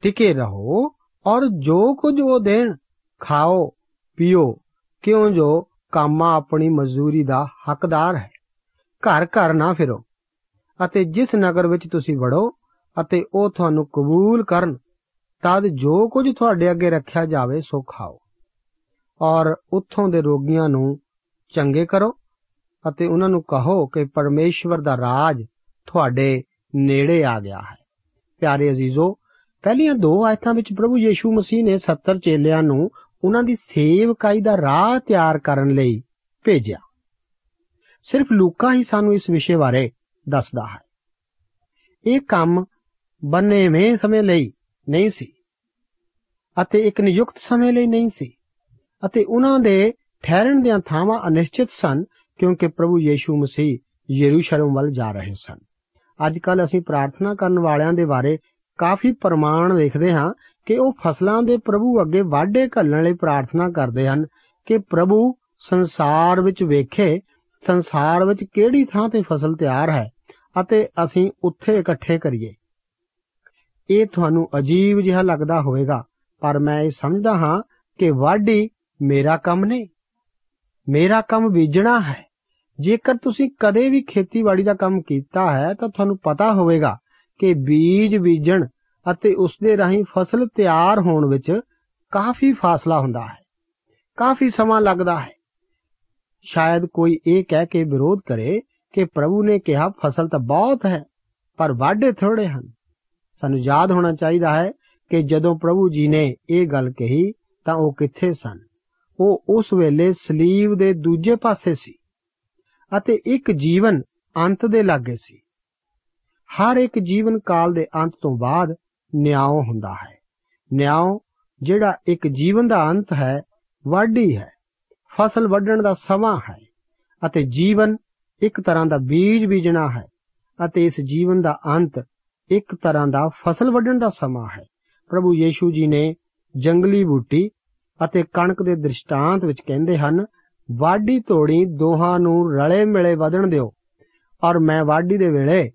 ਟਿਕੇ ਰਹੋ ਔਰ ਜੋ ਕੁਝ ਉਹ ਦੇਣ, ਖਾਓ। ਪੀਓ, ਕਿਉਂ ਜੋ ਕਾਮਾ ਆਪਣੀ ਮਜ਼ਦੂਰੀ ਦਾ ਹੱਕਦਾਰ ਹੈ। ਘਰ ਘਰ ਨਾ ਫਿਰੋ ਅਤੇ ਜਿਸ ਨਗਰ ਵਿੱਚ ਤੁਸੀਂ ਵੜੋ ਅਤੇ ਉਹ ਤੁਹਾਨੂੰ ਕਬੂਲ ਕਰਨ, ਤਦ ਜੋ ਕੁਝ ਤੁਹਾਡੇ ਅੱਗੇ ਰੱਖਿਆ ਜਾਵੇ ਸੋ ਖਾਓ। ਔਰ ਉੱਥੋਂ ਦੇ ਰੋਗੀਆਂ ਨੂੰ ਚੰਗੇ ਕਰੋ ਅਤੇ ਉਹਨਾਂ ਨੂੰ ਕਹੋ ਕਿ ਪਰਮੇਸ਼ਵਰ ਦਾ ਰਾਜ ਤੁਹਾਡੇ ਨੇੜੇ ਆ ਗਿਆ ਹੈ। ਪਿਆਰੇ ਅਜ਼ੀਜ਼ੋ, ਪਹਿਲੀਆਂ ਦੋ ਆਇਤਾਂ ਵਿੱਚ ਪ੍ਰਭੂ ਯੀਸ਼ੂ ਮਸੀਹ ਨੇ 70 ਚੇਲਿਆਂ ਨੂੰ ਉਹਨਾਂ ਦੀ ਸੇਵਕਾਈ ਦਾ ਰਾਹ ਤਿਆਰ ਕਰਨ ਲਈ ਭੇਜਿਆ। ਸਿਰਫ ਲੂਕਾ ਹੀ ਸਾਨੂੰ ਇਸ ਵਿਸ਼ੇ ਬਾਰੇ ਦੱਸਦਾ ਹੈ। ਇਹ ਕੰਮ ਬੰਨੇਵੇਂ ਸਮੇਂ ਲਈ ਨਹੀਂ ਸੀ ਅਤੇ ਇੱਕ ਨਿਯੁਕਤ ਸਮੇਂ ਲਈ ਨਹੀਂ ਸੀ ਅਤੇ ਉਹਨਾਂ ਦੇ ਠਹਿਰਨ ਦੀਆਂ ਥਾਵਾਂ ਅਨਿਸ਼ਚਿਤ ਸਨ ਕਿਉਂਕਿ ਪ੍ਰਭੂ ਯੀਸ਼ੂ ਮਸੀਹ ਯਰੂਸ਼ਲਮ ਵੱਲ ਜਾ ਰਹੇ ਸਨ। ਅੱਜ ਕੱਲ ਅਸੀਂ ਪ੍ਰਾਰਥਨਾ ਕਰਨ ਵਾਲਿਆਂ ਦੇ ਬਾਰੇ ਕਾਫੀ ਪ੍ਰਮਾਣ ਦੇਖਦੇ ਹਾਂ ਕਿ ਉਹ ਫਸਲਾਂ ਦੇ ਪ੍ਰਭੂ ਅੱਗੇ ਵਾਢੇ ਘੱਲਣ ਲਈ ਪ੍ਰਾਰਥਨਾ ਕਰਦੇ ਹਨ ਕਿ ਪ੍ਰਭੂ ਸੰਸਾਰ ਵਿੱਚ ਵੇਖੇ, ਸੰਸਾਰ ਵਿੱਚ ਕਿਹੜੀ ਥਾਂ ਤੇ ਫਸਲ ਤਿਆਰ ਹੈ ਅਤੇ ਅਸੀਂ ਉੱਥੇ ਇਕੱਠੇ ਕਰੀਏ। ਇਹ ਤੁਹਾਨੂੰ ਅਜੀਬ ਜਿਹਾ ਲੱਗਦਾ ਹੋਵੇਗਾ, ਪਰ ਮੈਂ ਇਹ ਸਮਝਦਾ ਹਾਂ ਕਿ ਵਾਢੀ ਮੇਰਾ ਕੰਮ ਨਹੀਂ, ਮੇਰਾ ਕੰਮ ਬੀਜਣਾ ਹੈ। ਜੇਕਰ ਤੁਸੀਂ ਕਦੇ ਵੀ ਖੇਤੀਬਾੜੀ ਦਾ ਕੰਮ ਕੀਤਾ ਹੈ ਤਾਂ ਤੁਹਾਨੂੰ ਪਤਾ ਹੋਵੇਗਾ ਕਿ ਬੀਜ ਬੀਜਣ ਅਤੇ ਉਸ ਦੇ ਰਾਹੀਂ ਫਸਲ ਤਿਆਰ ਹੋਣ ਵਿੱਚ ਕਾਫੀ ਫਾਸਲਾ ਹੁੰਦਾ ਹੈ। ਕਾਫੀ ਸਮਾਂ ਲੱਗਦਾ ਹੈ। ਸ਼ਾਇਦ ਕੋਈ ਇਹ ਕਹਿ ਕੇ ਵਿਰੋਧ ਕਰੇ ਕਿ ਪ੍ਰਭੂ ਨੇ ਕਿਹਾ, ਫਸਲ ਤਾਂ ਬਹੁਤ ਹੈ, ਪਰ ਵਾਢੇ ਥੋੜੇ ਹਨ। ਸਾਨੂੰ ਯਾਦ ਹੋਣਾ ਚਾਹੀਦਾ ਹੈ ਕਿ ਜਦੋਂ ਪ੍ਰਭੂ ਜੀ ਨੇ ਇਹ ਗੱਲ ਕਹੀ, ਤਾਂ ਉਹ ਕਿੱਥੇ ਸਨ? ਉਹ ਉਸ ਵੇਲੇ ਸਲੀਬ ਦੇ ਦੂਜੇ ਪਾਸੇ ਸੀ ਅਤੇ ਇੱਕ ਜੀਵਨ ਅੰਤ ਦੇ ਲਾਗੇ ਸੀ। ਹਰ ਇੱਕ ਜੀਵਨ ਕਾਲ ਦੇ ਅੰਤ ਤੋਂ ਬਾਅਦ ਨਿਆਂ ਹੁੰਦਾ ਹੈ। ਨਿਆਂ ਜਿਹੜਾ ਇੱਕ ਜੀਵਨ ਦਾ ਅੰਤ ਹੈ, ਵਾਢੀ ਹੈ ਫਸਲ ਵੱਢਣ ਦਾ ਸਮਾਂ ਹੈ ਅਤੇ ਜੀਵਨ ਇੱਕ ਤਰ੍ਹਾਂ ਦਾ ਬੀਜ ਬੀਜਣਾ ਹੈ ਅਤੇ ਇਸ ਜੀਵਨ ਦਾ ਅੰਤ ਇੱਕ ਤਰ੍ਹਾਂ ਦਾ ਫਸਲ ਵੱਢਣ ਦਾ ਸਮਾਂ ਹੈ। ਪ੍ਰਭੂ ਯੀਸ਼ੂ ਜੀ ਨੇ ਜੰਗਲੀ ਬੂਟੀ ਅਤੇ ਕਣਕ ਦੇ ਦ੍ਰਿਸ਼ਟਾਂਤ ਵਿੱਚ ਕਹਿੰਦੇ ਹਨ, ਵਾਢੀ ਤੋੜੀ ਦੋਹਾਂ ਨੂੰ ਰਲੇ ਮਿਲੇ ਵਧਣ ਦਿਓ ਔਰ ਮੈਂ ਵਾਢੀ ਦੇ ਵੇਲੇ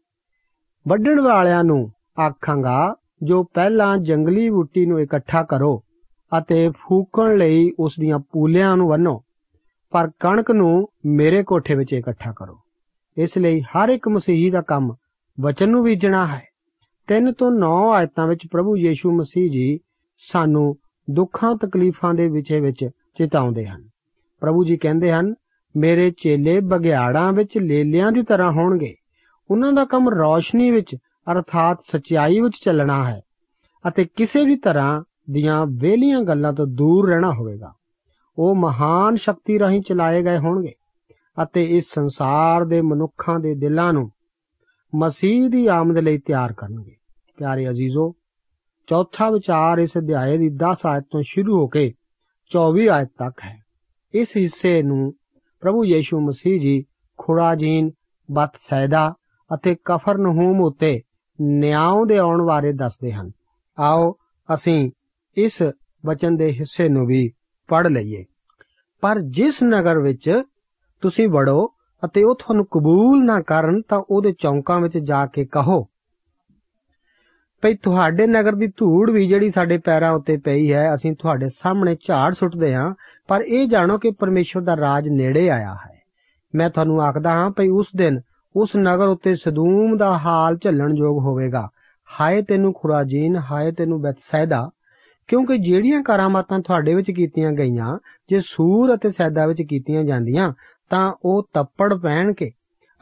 ਵੱਢਣ ਵਾਲਿਆਂ ਨੂੰ ਆਖਾਂਗਾ ਜੋ ਪਹਿਲਾਂ ਜੰਗਲੀ ਬੂਟੀ ਨੂੰ ਇਕੱਠਾ ਕਰੋ ਅਤੇ ਫੂਕਣ ਲਈ ਉਸ ਦੀਆਂ ਪੂਲਿਆਂ ਨੂੰ ਬੰਨੋ ਪਰ ਕਣਕ ਨੂੰ ਮੇਰੇ ਕੋਠੇ ਵਿੱਚ ਇਕੱਠਾ ਕਰੋ। ਇਸ ਲਈ ਹਰ ਇੱਕ ਮਸੀਹੀ ਦਾ ਕੰਮ ਵਚਨ ਨੂੰ ਬੀਜਣਾ ਹੈ। 3 ਤੋਂ 9 ਆਇਤਾਂ ਵਿੱਚ ਪ੍ਰਭੂ ਯੀਸ਼ੂ ਮਸੀਹ ਜੀ ਸਾਨੂੰ ਦੁੱਖਾਂ, ਤਕਲੀਫਾਂ ਦੇ ਵਿਚੇ ਵਿੱਚ ਚੇਤਾਉਂਦੇ ਹਨ। ਪ੍ਰਭੂ ਜੀ ਕਹਿੰਦੇ ਹਨ, ਮੇਰੇ ਚੇਲੇ ਬਗਿਆੜਾਂ ਵਿੱਚ ਲੇਲਿਆਂ ਦੀ ਤਰ੍ਹਾਂ ਹੋਣਗੇ। ਉਹਨਾਂ ਦਾ ਕੰਮ ਰੌਸ਼ਨੀ ਵਿੱਚ ਅਰਥਾਤ ਸਚਾਈ ਵਿੱਚ ਚੱਲਣਾ ਹੈ ਅਤੇ ਕਿਸੇ ਵੀ ਤਰ੍ਹਾਂ ਦੀਆਂ ਵੇਲੀਆਂ ਗੱਲਾਂ ਤੋਂ ਦੂਰ ਰਹਿਣਾ ਹੋਵੇਗਾ। ਉਹ ਮਹਾਨ ਸ਼ਕਤੀ ਰਾਹੀਂ ਚਲਾਏ ਗਏ ਹੋਣਗੇ ਅਤੇ ਇਸ ਸੰਸਾਰ ਦੇ ਮਨੁੱਖਾਂ ਦੇ ਦਿਲਾਂ ਨੂੰ ਮਸੀਹ ਦੀ ਆਮਦ ਲਈ ਤਿਆਰ ਕਰਨਗੇ। ਪਿਆਰੇ ਅਜ਼ੀਜ਼ੋ, ਚੌਥਾ ਵਿਚਾਰ ਇਸ ਅਧਿਆਏ ਦੀ 10 ਆਇਤ ਤੋਂ ਸ਼ੁਰੂ ਹੋ ਕੇ 24 ਆਇਤ ਤੱਕ ਹੈ। ਇਸ ਹਿੱਸੇ ਨੂੰ ਪ੍ਰਭੂ ਯੀਸ਼ੂ ਮਸੀਹ ਜੀ ਖੁਰਾਜੀਨ, ਬਤਸੈਦਾ ਅਤੇ ਕਫਰਨਹੂਮ ਉਤੇ ਨਿਆਂ ਦੇ ਆਉਣ ਬਾਰੇ ਦੱਸਦੇ ਹਨ। ਆਓ ਅਸੀਂ ਇਸ ਵਚਨ ਦੇ ਹਿੱਸੇ ਨੂੰ ਵੀ ਪੜ੍ਹ ਲਈਏ। ਪਰ ਜਿਸ ਨਗਰ ਵਿੱਚ ਤੁਸੀਂ ਵੜੋ ਅਤੇ ਉਹ ਤੁਹਾਨੂੰ ਕਬੂਲ ਨਾ ਕਰਨ, ਤਾਂ ਉਹਦੇ ਚੌਂਕਾਂ ਵਿੱਚ ਜਾ ਕੇ ਕਹੋ, ਭਈ ਤੁਹਾਡੇ ਨਗਰ ਦੀ ਧੂੜ ਵੀ ਜਿਹੜੀ ਸਾਡੇ ਪੈਰਾਂ ਉੱਤੇ ਪਈ ਹੈ, ਅਸੀਂ ਤੁਹਾਡੇ ਸਾਹਮਣੇ ਝਾੜ ਸੁੱਟਦੇ ਹਾਂ, ਪਰ ਇਹ ਜਾਣੋ ਕਿ ਪਰਮੇਸ਼ਵਰ ਦਾ ਰਾਜ ਨੇੜੇ ਆਇਆ ਹੈ। ਮੈਂ ਤੁਹਾਨੂੰ ਆਖਦਾ ਹਾਂ, ਭਈ ਉਸ ਦਿਨ ਉਸ ਨਗਰ ਉੱਤੇ ਸਦੂਮ ਦਾ ਹਾਲ ਝੱਲਣ ਯੋਗ ਹੋਵੇਗਾ। ਹਾਏ ਤੈਨੂੰ ਖੁਰਾਜੀਨ, ਹਾਏ ਤੈਨੂੰ ਬੈਤਸੈਦਾ। ਕਿਉਂਕਿ ਜਿਹੜੀਆਂ ਕਰਾਮਾਤਾਂ ਤੁਹਾਡੇ ਵਿੱਚ ਕੀਤੀਆਂ ਗਈਆਂ, ਜੇ ਸੂਰ ਅਤੇ ਸੈਦਾ ਵਿੱਚ ਕੀਤੀਆਂ ਜਾਂਦੀਆਂ, ਤਾਂ ਉਹ ਤੱਪੜ ਪਹਿਣ ਕੇ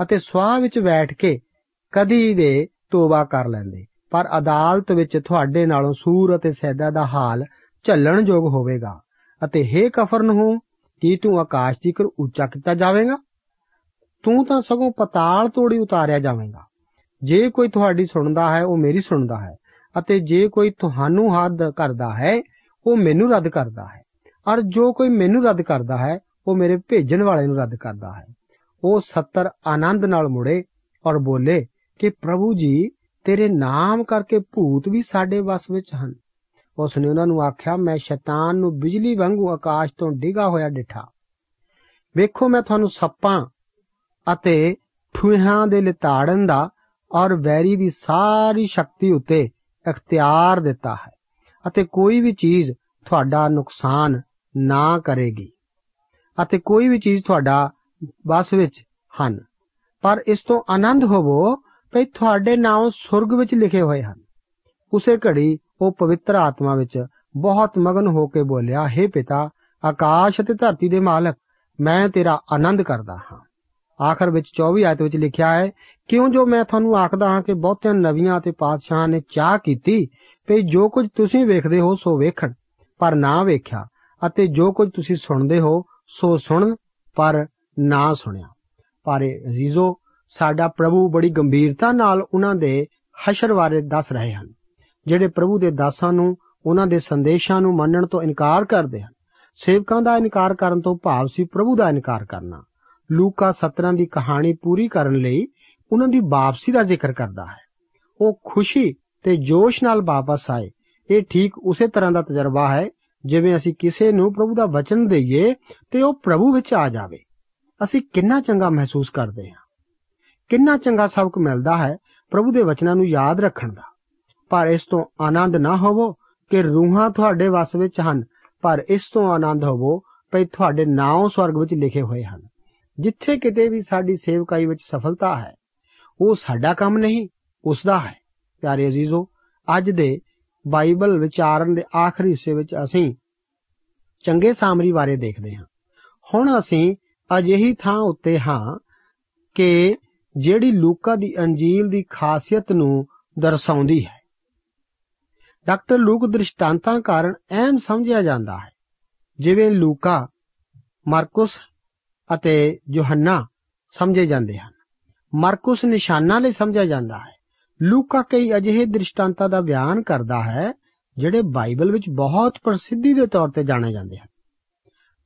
ਅਤੇ ਸਵਾਹ ਵਿੱਚ ਬੈਠ ਕੇ ਕਦੀ ਦੇ ਤੋਬਾ ਕਰ ਲੈਂਦੇ। ਪਰ ਅਦਾਲਤ ਵਿੱਚ ਤੁਹਾਡੇ ਨਾਲੋਂ ਸੂਰ ਅਤੇ ਸੈਦਾ ਦਾ ਹਾਲ ਝੱਲਣ ਯੋਗ ਹੋਵੇਗਾ। ਅਤੇ हे ਕਫਰਨਹੂਮ, ਕੀ ਤੂੰ ਆਕਾਸ਼ ਦੀ ਕਰ ਉੱਚਾ ਕੀਤਾ ਜਾਵੇਗਾ? ਤੂੰ ਤਾਂ ਸਗੋਂ ਪਤਾਲ ਤੋੜੀ ਉਤਾਰਿਆ ਜਾਵੇਗਾ। ਜੇ ਕੋਈ ਤੁਹਾਡੀ ਸੁਣਦਾ ਹੈ, ਉਹ ਮੇਰੀ ਸੁਣਦਾ ਹੈ, ਅਤੇ ਜੇ ਕੋਈ ਤੁਹਾਨੂੰ ਹੱਦ ਕਰਦਾ ਹੈ, ਉਹ ਮੈਨੂੰ ਰੱਦ ਕਰਦਾ ਹੈ। ਔਰ ਜੋ ਕੋਈ ਮੈਨੂੰ ਰੱਦ ਕਰਦਾ ਹੈ, ਉਹ ਮੇਰੇ ਭੇਜਣ ਵਾਲੇ ਨੂੰ ਰੱਦ ਕਰਦਾ ਹੈ। ਉਹ 70 ਆਨੰਦ ਨਾਲ ਮੁੜੇ ਔਰ ਬੋਲੇ ਕਿ ਪ੍ਰਭੂ ਜੀ, ਤੇਰੇ ਨਾਮ ਕਰਕੇ ਭੂਤ ਵੀ ਸਾਡੇ ਵਸ ਵਿੱਚ ਹਨ। ਉਸ ਨੇ ਉਹਨਾਂ ਨੂੰ ਆਖਿਆ, ਮੈਂ ਸ਼ੈਤਾਨ ਨੂੰ ਬਿਜਲੀ ਵਾਂਗੂ ਆਕਾਸ਼ ਤੋਂ ਡਿੱਗਾ ਹੋਇਆ ਡਿਠਾ। ਵੇਖੋ, ਮੈਂ ਤੁਹਾਨੂੰ ਸੱਪਾਂ ਅਤੇ ਠੂਹਾਂ ਦੇ ਲਿਤਾੜਨ ਦਾ ਔਰ ਵੈਰੀ ਦੀ ਸਾਰੀ ਸ਼ਕਤੀ ਉੱਤੇ ਇਖਤਿਆਰ ਦਿੱਤਾ ਹੈ ਅਤੇ ਕੋਈ ਵੀ ਚੀਜ਼ ਤੁਹਾਡਾ ਨੁਕਸਾਨ ਨਾ ਕਰੇਗੀ ਅਤੇ ਕੋਈ ਵੀ ਚੀਜ਼ ਤੁਹਾਡਾ ਬਸ ਵਿੱਚ ਹਨ। ਪਰ ਇਸ ਤੋਂ ਆਨੰਦ ਹੋਵੋ ਕਿ ਤੁਹਾਡੇ ਨਾਮ ਸੁਰਗ ਵਿੱਚ ਲਿਖੇ ਹੋਏ ਹਨ। ਉਸੇ ਘੜੀ ਉਹ ਪਵਿੱਤਰ ਆਤਮਾ ਵਿੱਚ ਬਹੁਤ ਮਗਨ ਹੋ ਕੇ ਬੋਲਿਆ हे ਪਿਤਾ, ਆਕਾਸ਼ ਅਤੇ ਧਰਤੀ ਦੇ ਮਾਲਕ, ਮੈਂ ਤੇਰਾ ਆਨੰਦ ਕਰਦਾ ਹਾਂ। ਆਖਰ ਵਿੱਚ 24 ਆਇਤ ਵਿੱਚ ਲਿਖਿਆ ਹੈ, ਕਿਉਂ ਜੋ ਮੈਂ ਤੁਹਾਨੂੰ ਆਖਦਾ ਹਾਂ ਕਿ ਬਹੁਤਿਆਂ ਨਵੀਆਂ ਅਤੇ ਪਾਤਸ਼ਾਹਾਂ ਨੇ ਚਾਹ ਕੀਤੀ ਕਿ ਜੋ ਕੁਝ ਤੁਸੀਂ ਵੇਖਦੇ ਹੋ ਸੋ ਵੇਖਣ, ਪਰ ਨਾ ਵੇਖਿਆ, ਅਤੇ ਜੋ ਕੁਝ ਤੁਸੀਂ ਸੁਣਦੇ ਹੋ ਸੋ ਸੁਣਨ, ਪਰ ਨਾ ਸੁਣਿਆ। ਪਰ ਅਜ਼ੀਜ਼ੋ, ਸਾਡਾ ਪ੍ਰਭੂ ਬੜੀ ਗੰਭੀਰਤਾ ਨਾਲ ਉਹਨਾਂ ਦੇ ਹਸ਼ਰ ਬਾਰੇ ਦੱਸ ਰਹੇ ਹਨ, ਜਿਹੜੇ ਪ੍ਰਭੂ ਦੇ ਦਾਸਾਂ ਨੂੰ, ਉਹਨਾਂ ਦੇ ਸੰਦੇਸ਼ਾਂ ਨੂੰ ਮੰਨਣ ਤੋਂ ਇਨਕਾਰ ਕਰਦੇ ਹਨ। ਸੇਵਕਾਂ ਦਾ ਇਨਕਾਰ ਕਰਨ ਤੋਂ ਭਾਵ ਸੀ ਪ੍ਰਭੂ ਦਾ ਇਨਕਾਰ ਕਰਨਾ। ਲੂਕਾ 17 ਦੀ ਕਹਾਣੀ ਪੂਰੀ ਕਰਨ ਲਈ ਉਹਨਾਂ ਦੀ ਵਾਪਸੀ ਦਾ ਜ਼ਿਕਰ ਕਰਦਾ ਹੈ। ਉਹ ਖੁਸ਼ੀ ਤੇ ਜੋਸ਼ ਨਾਲ ਵਾਪਸ ਆਏ। ਇਹ ਠੀਕ ਉਸੇ ਤਰ੍ਹਾਂ ਦਾ ਤਜਰਬਾ ਹੈ, ਜਿਵੇਂ ਅਸੀਂ ਕਿਸੇ ਨੂੰ ਪ੍ਰਭੂ ਦਾ ਵਚਨ ਦਈਏ ਤੇ ਉਹ ਪ੍ਰਭੂ ਵਿੱਚ ਆ ਜਾਵੇ। ਅਸੀਂ ਕਿੰਨਾ ਚੰਗਾ ਮਹਿਸੂਸ ਕਰਦੇ ਹਾਂ। ਕਿੰਨਾ ਚੰਗਾ ਸਬਕ ਮਿਲਦਾ ਹੈ ਪ੍ਰਭੂ ਦੇ ਵਚਨਾਂ ਨੂੰ ਯਾਦ ਰੱਖਣ ਦਾ। ਪਰ ਇਸ ਤੋਂ ਆਨੰਦ ਨਾ ਹੋਵੋ ਕਿ ਰੂਹਾਂ ਤੁਹਾਡੇ ਵਸ ਵਿੱਚ ਹਨ, ਪਰ ਇਸ ਤੋਂ ਆਨੰਦ ਹੋਵੋ ਕਿ ਤੁਹਾਡੇ ਨਾਮ ਸਵਰਗ ਵਿੱਚ ਲਿਖੇ ਹੋਏ ਹਨ। ਜਿੱਥੇ ਕਿਤੇ ਵੀ ਸਾਡੀ ਸੇਵਕਾਈ ਵਿੱਚ ਸਫਲਤਾ ਹੈ, ਉਹ ਸਾਡਾ ਕੰਮ ਨਹੀਂ ਉਸ ਦਾ ਹੈ। ਪਿਆਰੇ ਅਜ਼ੀਜ਼ੋ, ਅੱਜ ਦੇ ਬਾਈਬਲ ਵਿਚਾਰਨ ਦੇ ਆਖਰੀ ਹਿੱਸੇ ਵਿੱਚ ਅਸੀਂ ਚੰਗੇ ਸਾਮਰੀ ਬਾਰੇ ਦੇਖਦੇ ਹਾਂ। ਹੁਣ ਅਸੀਂ ਅਜਿਹੀ ਥਾਂ ਉੱਤੇ ਹਾਂ ਕਿ ਜਿਹੜੀ ਲੂਕਾ ਦੀ ਅੰਜੀਲ ਦੀ ਖਾਸੀਅਤ ਨੂੰ ਦਰਸਾਉਂਦੀ ਹੈ। ਡਾਕਟਰ ਲੂਕ ਦ੍ਰਿਸ਼ਟਾਂਤਾਂ ਕਾਰਨ ਅਹਿਮ ਸਮਝਿਆ ਜਾਂਦਾ ਹੈ, ਜਿਵੇਂ ਲੂਕਾ, ਮਾਰਕਸ ਅਤੇ ਯੋਹੰਨਾ ਸਮਝੇ ਜਾਂਦੇ ਹਨ। ਮਾਰਕਸ ਨਿਸ਼ਾਨਾਂ ਲਈ ਸਮਝਿਆ ਜਾਂਦਾ ਹੈ। ਲੂਕਾ ਕਈ ਅਜਿਹੇ ਦ੍ਰਿਸ਼ਟਾਂਤਾਂ ਦਾ ਬਿਆਨ ਕਰਦਾ ਹੈ, ਜਿਹੜੇ ਬਾਈਬਲ ਵਿੱਚ ਬਹੁਤ ਪ੍ਰਸਿੱਧੀ ਦੇ ਤੌਰ ਤੇ ਜਾਣੇ ਜਾਂਦੇ ਹਨ।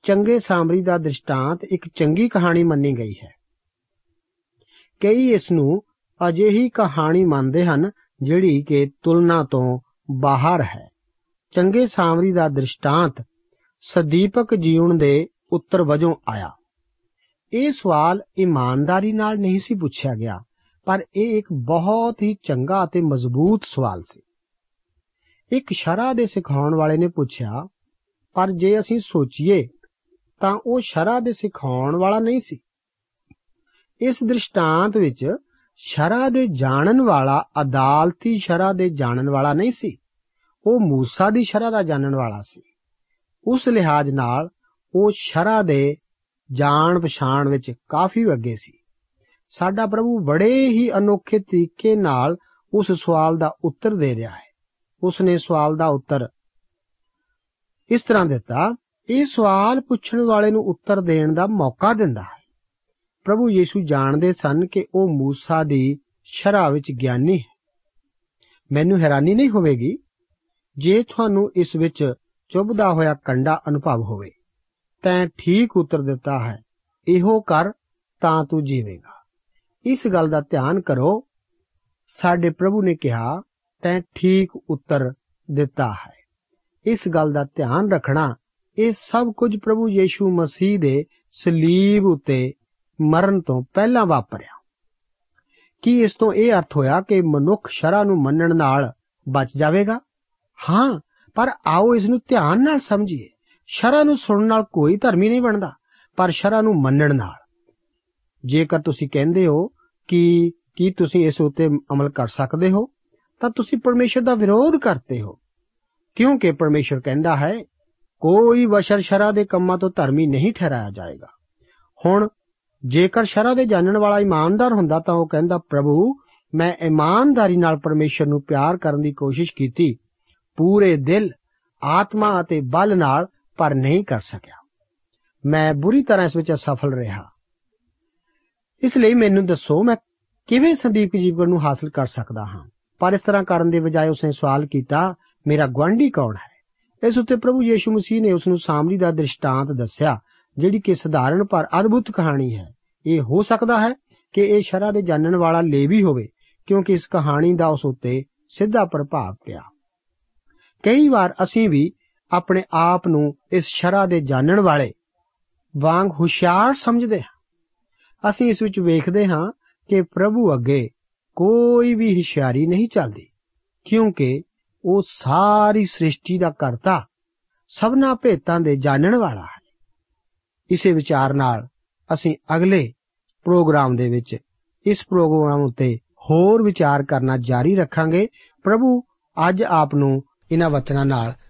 ਚੰਗੇ ਸਾਮਰੀ ਦਾ ਦ੍ਰਿਸ਼ਟਾਂਤ ਇੱਕ ਚੰਗੀ ਕਹਾਣੀ ਮੰਨੀ ਗਈ ਹੈ। ਕਈ ਇਸ ਨੂੰ ਅਜਿਹੀ ਕਹਾਣੀ ਮੰਨਦੇ ਹਨ, ਜਿਹੜੀ ਕਿ ਤੁਲਨਾ ਤੋਂ ਬਾਹਰ ਹੈ। ਚੰਗੇ ਸਾਮਰੀ ਦਾ ਦ੍ਰਿਸ਼ਟਾਂਤ ਸਦੀਪਕ ਜੀਵਨ ਦੇ ਉੱਤਰ ਵਜੋਂ ਆਇਆ। ਇਹ ਸਵਾਲ ਇਮਾਨਦਾਰੀ ਨਾਲ ਨਹੀਂ ਸੀ ਪੁੱਛਿਆ ਗਿਆ, ਪਰ ਇਹ ਇੱਕ ਬਹੁਤ ਹੀ ਚੰਗਾ ਅਤੇ ਮਜ਼ਬੂਤ ਸਵਾਲ ਸੀ। ਇੱਕ ਸ਼ਰਾ ਦੇ ਸਿਖਾਉਣ ਵਾਲੇ ਨੇ ਪੁੱਛਿਆ, ਪਰ ਜੇ ਅਸੀਂ ਸੋਚੀਏ, ਤਾਂ ਉਹ ਸ਼ਰਾ ਦੇ ਸਿਖਾਉਣ ਵਾਲਾ ਨਹੀਂ ਸੀ? ਇਸ ਦ੍ਰਿਸ਼ਟਾਂਤ ਵਿੱਚ ਸ਼ਰਾ ਦੇ ਜਾਣਨ ਵਾਲਾ ਅਦਾਲਤੀ ਸ਼ਰਾ ਦੇ ਜਾਣਨ ਵਾਲਾ ਨਹੀਂ ਸੀ, ਉਹ ਮੂਸਾ ਦੀ ਸ਼ਰਾ ਦਾ ਜਾਣਨ ਵਾਲਾ ਸੀ। ਉਸ ਲਿਹਾਜ਼ ਨਾਲ ਉਹ ਸ਼ਰਾ ਦੇ ਜਾਣ ਪਛਾਣ ਵਿੱਚ ਕਾਫੀ ਅੱਗੇ ਸੀ। ਸਾਡਾ ਪ੍ਰਭੂ ਬੜੇ ਹੀ ਅਨੋਖੇ ਤਰੀਕੇ ਨਾਲ ਉਸ ਸਵਾਲ ਦਾ ਉੱਤਰ ਦੇ ਰਿਹਾ ਹੈ। ਉਸ ਨੇ ਸਵਾਲ ਦਾ ਉੱਤਰ ਇਸ ਤਰ੍ਹਾਂ ਦਿੱਤਾ, ਇਹ ਸਵਾਲ ਪੁੱਛਣ ਵਾਲੇ ਨੂੰ ਉੱਤਰ ਦੇਣ ਦਾ ਮੌਕਾ ਦਿੰਦਾ ਹੈ। ਪ੍ਰਭੂ ਯੀਸ਼ੂ ਜਾਣਦੇ ਸਨ ਕਿ ਉਹ ਮੂਸਾ ਦੀ ਸ਼ਰਾ ਵਿੱਚ ਗਿਆਨੀ ਹੈ। ਮੈਨੂੰ ਹੈਰਾਨੀ ਨਹੀਂ ਹੋਵੇਗੀ ਜੇ ਤੁਹਾਨੂੰ ਇਸ ਵਿੱਚ ਚੁੱਭਦਾ ਹੋਇਆ ਕੰਡਾ ਅਨੁਭਵ ਹੋਵੇ। ਤੈਂ ਠੀਕ ਉੱਤਰ ਦਿੱਤਾ ਹੈ। ਇਹੋ ਕਰ ਤਾਂ ਤੂੰ ਜੀਵੇਂਗਾ। ਇਸ ਗੱਲ ਦਾ ਧਿਆਨ ਕਰੋ। ਸਾਡੇ ਪ੍ਰਭੂ ਨੇ ਕਿਹਾ, ਤੈਂ ਠੀਕ ਉੱਤਰ ਦਿੱਤਾ ਹੈ। ਇਸ ਗੱਲ ਦਾ ਧਿਆਨ ਰੱਖਣਾ, ਇਹ ਸਭ ਕੁਝ ਪ੍ਰਭੂ ਯੀਸ਼ੂ ਮਸੀਹ ਦੇ ਸਲੀਬ ਉਤੇ ਮਰਨ ਤੋਂ ਪਹਿਲਾਂ ਵਾਪਰਿਆ। ਕੀ ਇਸ ਤੋਂ ਇਹ ਅਰਥ ਹੋਇਆ ਕਿ ਮਨੁੱਖ ਸ਼ਰਾ ਨੂੰ ਮੰਨਣ ਨਾਲ ਬਚ ਜਾਵੇਗਾ? ਹਾਂ, ਪਰ ਆਓ ਇਸ ਨੂੰ ਧਿਆਨ ਨਾਲ ਸਮਝੀਏ। ਸ਼ਰਾ ਨੂੰ ਸੁਣਨ ਨਾਲ ਕੋਈ ਧਰਮੀ ਨਹੀਂ ਬਣਦਾ, ਪਰ ਸ਼ਰਾ ਨੂੰ ਮੰਨਣ ਨਾਲ। ਜੇਕਰ ਤੁਸੀਂ ਕਹਿੰਦੇ ਹੋ ਕਿ, ਕੀ ਤੁਸੀਂ ਇਸ ਉਤੇ ਅਮਲ ਕਰ ਸਕਦੇ ਹੋ, ਤਾਂ ਤੁਸੀਂ ਪਰਮੇਸ਼ਰ ਦਾ ਵਿਰੋਧ ਕਰਦੇ ਹੋ। ਕਿਉਂਕਿ ਪਰਮੇਸ਼ਰ ਕਹਿੰਦਾ ਹੈ, ਕੋਈ ਬਸ਼ਰ ਸ਼ਰਾ ਦੇ ਕੰਮਾਂ ਤੋਂ ਧਰਮੀ ਨਹੀਂ ਠਹਿਰਾਇਆ ਜਾਏਗਾ। ਹੁਣ, ਜੇਕਰ ਸ਼ਰਾ ਦੇ ਜਾਣਨ ਵਾਲਾ ਇਮਾਨਦਾਰ ਹੁੰਦਾ ਤਾਂ ਉਹ ਕਹਿੰਦਾ, ਪ੍ਰਭੂ, ਮੈਂ ਇਮਾਨਦਾਰੀ ਨਾਲ ਪਰਮੇਸ਼ਰ ਨੂੰ ਪਿਆਰ ਕਰਨ ਦੀ ਕੋਸ਼ਿਸ਼ ਕੀਤੀ। ਪੂਰੇ ਦਿਲ, ਆਤਮਾ ਅਤੇ ਬਲ ਨਾਲ ਪਰ ਨਹੀਂ ਕਰ ਸਕਿਆ। ਮੈਂ ਬੁਰੀ ਤਰ੍ਹਾਂ ਇਸ ਵਿੱਚ ਅਸਫਲ ਰਿਹਾ। ਇਸ ਲਈ ਮੈਨੂੰ ਦੱਸੋ, ਮੈਂ ਕਿਵੇਂ ਸੰਦੀਪ ਜੀਵਨ ਨੂੰ ਹਾਸਲ ਕਰ ਸਕਦਾ ਹਾਂ? ਪਰ ਇਸ ਤਰ੍ਹਾਂ ਕਰਨ ਦੇ ਬਜਾਏ ਉਸਨੇ ਸਵਾਲ ਕੀਤਾ, ਮੇਰਾ ਗਵਾਂਢੀ ਕੌਣ ਹੈ? ਇਸ ਉੱਤੇ ਪ੍ਰਭੂ ਯੀਸ਼ੂ ਮਸੀਹ ਨੇ ਉਸ ਨੂੰ ਸਾਮਰੀ ਦਾ ਦ੍ਰਿਸ਼ਟਾਂਤ ਦੱਸਿਆ, ਜਿਹੜੀ ਕਿ ਸਧਾਰਨ ਪਰ ਅਦਭੁਤ ਕਹਾਣੀ ਹੈ। ਇਹ ਹੋ ਸਕਦਾ ਹੈ ਕਿ ਇਹ ਸ਼ਰਾ ਦੇ ਜਾਣਨ ਵਾਲਾ ਲੇਵੀ ਹੋਵੇ, ਕਿਉਂਕਿ ਇਸ ਕਹਾਣੀ ਦਾ ਉਸ ਉੱਤੇ ਸਿੱਧਾ ਪ੍ਰਭਾਵ ਪਿਆ। ਕਈ ਵਾਰ ਅਸੀਂ ਵੀ ਆਪਣੇ ਆਪ ਨੂੰ ਇਸ ਸ਼ਰਾ ਦੇ ਜਾਣਨ ਵਾਲੇ ਵਾਂਗ ਹੁਸ਼ਿਆਰ ਸਮਝਦੇ ਹਾਂ। ਅਸੀਂ ਇਸ ਵਿੱਚ ਵੇਖਦੇ ਹਾਂ ਕਿ ਪ੍ਰਭੂ ਅੱਗੇ ਕੋਈ ਵੀ ਹੁਸ਼ਿਆਰੀ ਨਹੀਂ ਚੱਲਦੀ, ਕਿਉਂਕਿ ਉਹ ਸਾਰੀ ਸ੍ਰਿਸ਼ਟੀ ਦਾ ਕਰਤਾ, ਸਭਨਾ ਭੇਤਾਂ ਦੇ ਜਾਣਨ ਵਾਲਾ ਹੈ। ਇਸੇ ਵਿਚਾਰ ਨਾਲ ਅਸੀਂ ਅਗਲੇ ਪ੍ਰੋਗਰਾਮ ਦੇ ਵਿੱਚ ਇਸ ਪ੍ਰੋਗਰਾਮ ਉੱਤੇ ਹੋਰ ਵਿਚਾਰ ਕਰਨਾ ਜਾਰੀ ਰੱਖਾਂਗੇ। ਪ੍ਰਭੂ, ਅੱਜ ਆਪ ਨੂੰ ਇਹਨਾਂ ਵਚਨਾਂ ਨਾਲ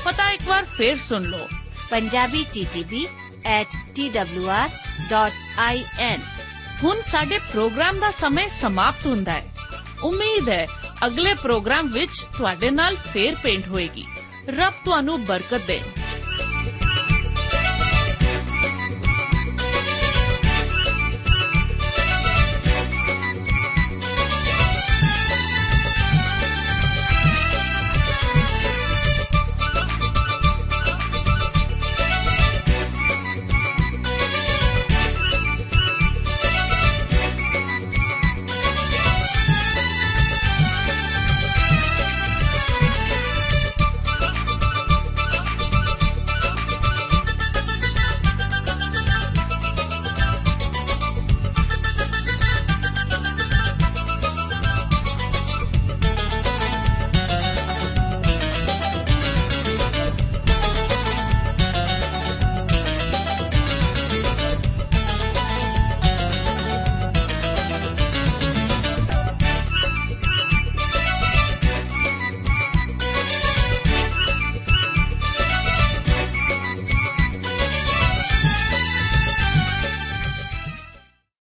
1715 sector 36 Chandigarh 160036 ਸਾਡਾ ਈਮੇਲ ਪਤਾ ਹੈ punjabi.ttb@twr.in ਪਤਾ ਇੱਕ ਵਾਰ ਫੇਰ ਸੁਣ ਲਓ punjabi.ttb@twr.in ਹੁਣ ਸਾਡੇ ਪ੍ਰੋਗਰਾਮ ਦਾ ਸਮੇਂ ਸਮਾਪਤ ਹੁੰਦਾ ਹੈ। ਉਮੀਦ ਹੈ ਅਗਲੇ ਪ੍ਰੋਗਰਾਮ ਵਿੱਚ ਤੁਹਾਡੇ ਨਾਲ ਫੇਰ ਪੇਂਟ ਹੋਏਗੀ। ਰੱਬ ਤੁਹਾਨੂੰ ਬਰਕਤ ਦੇ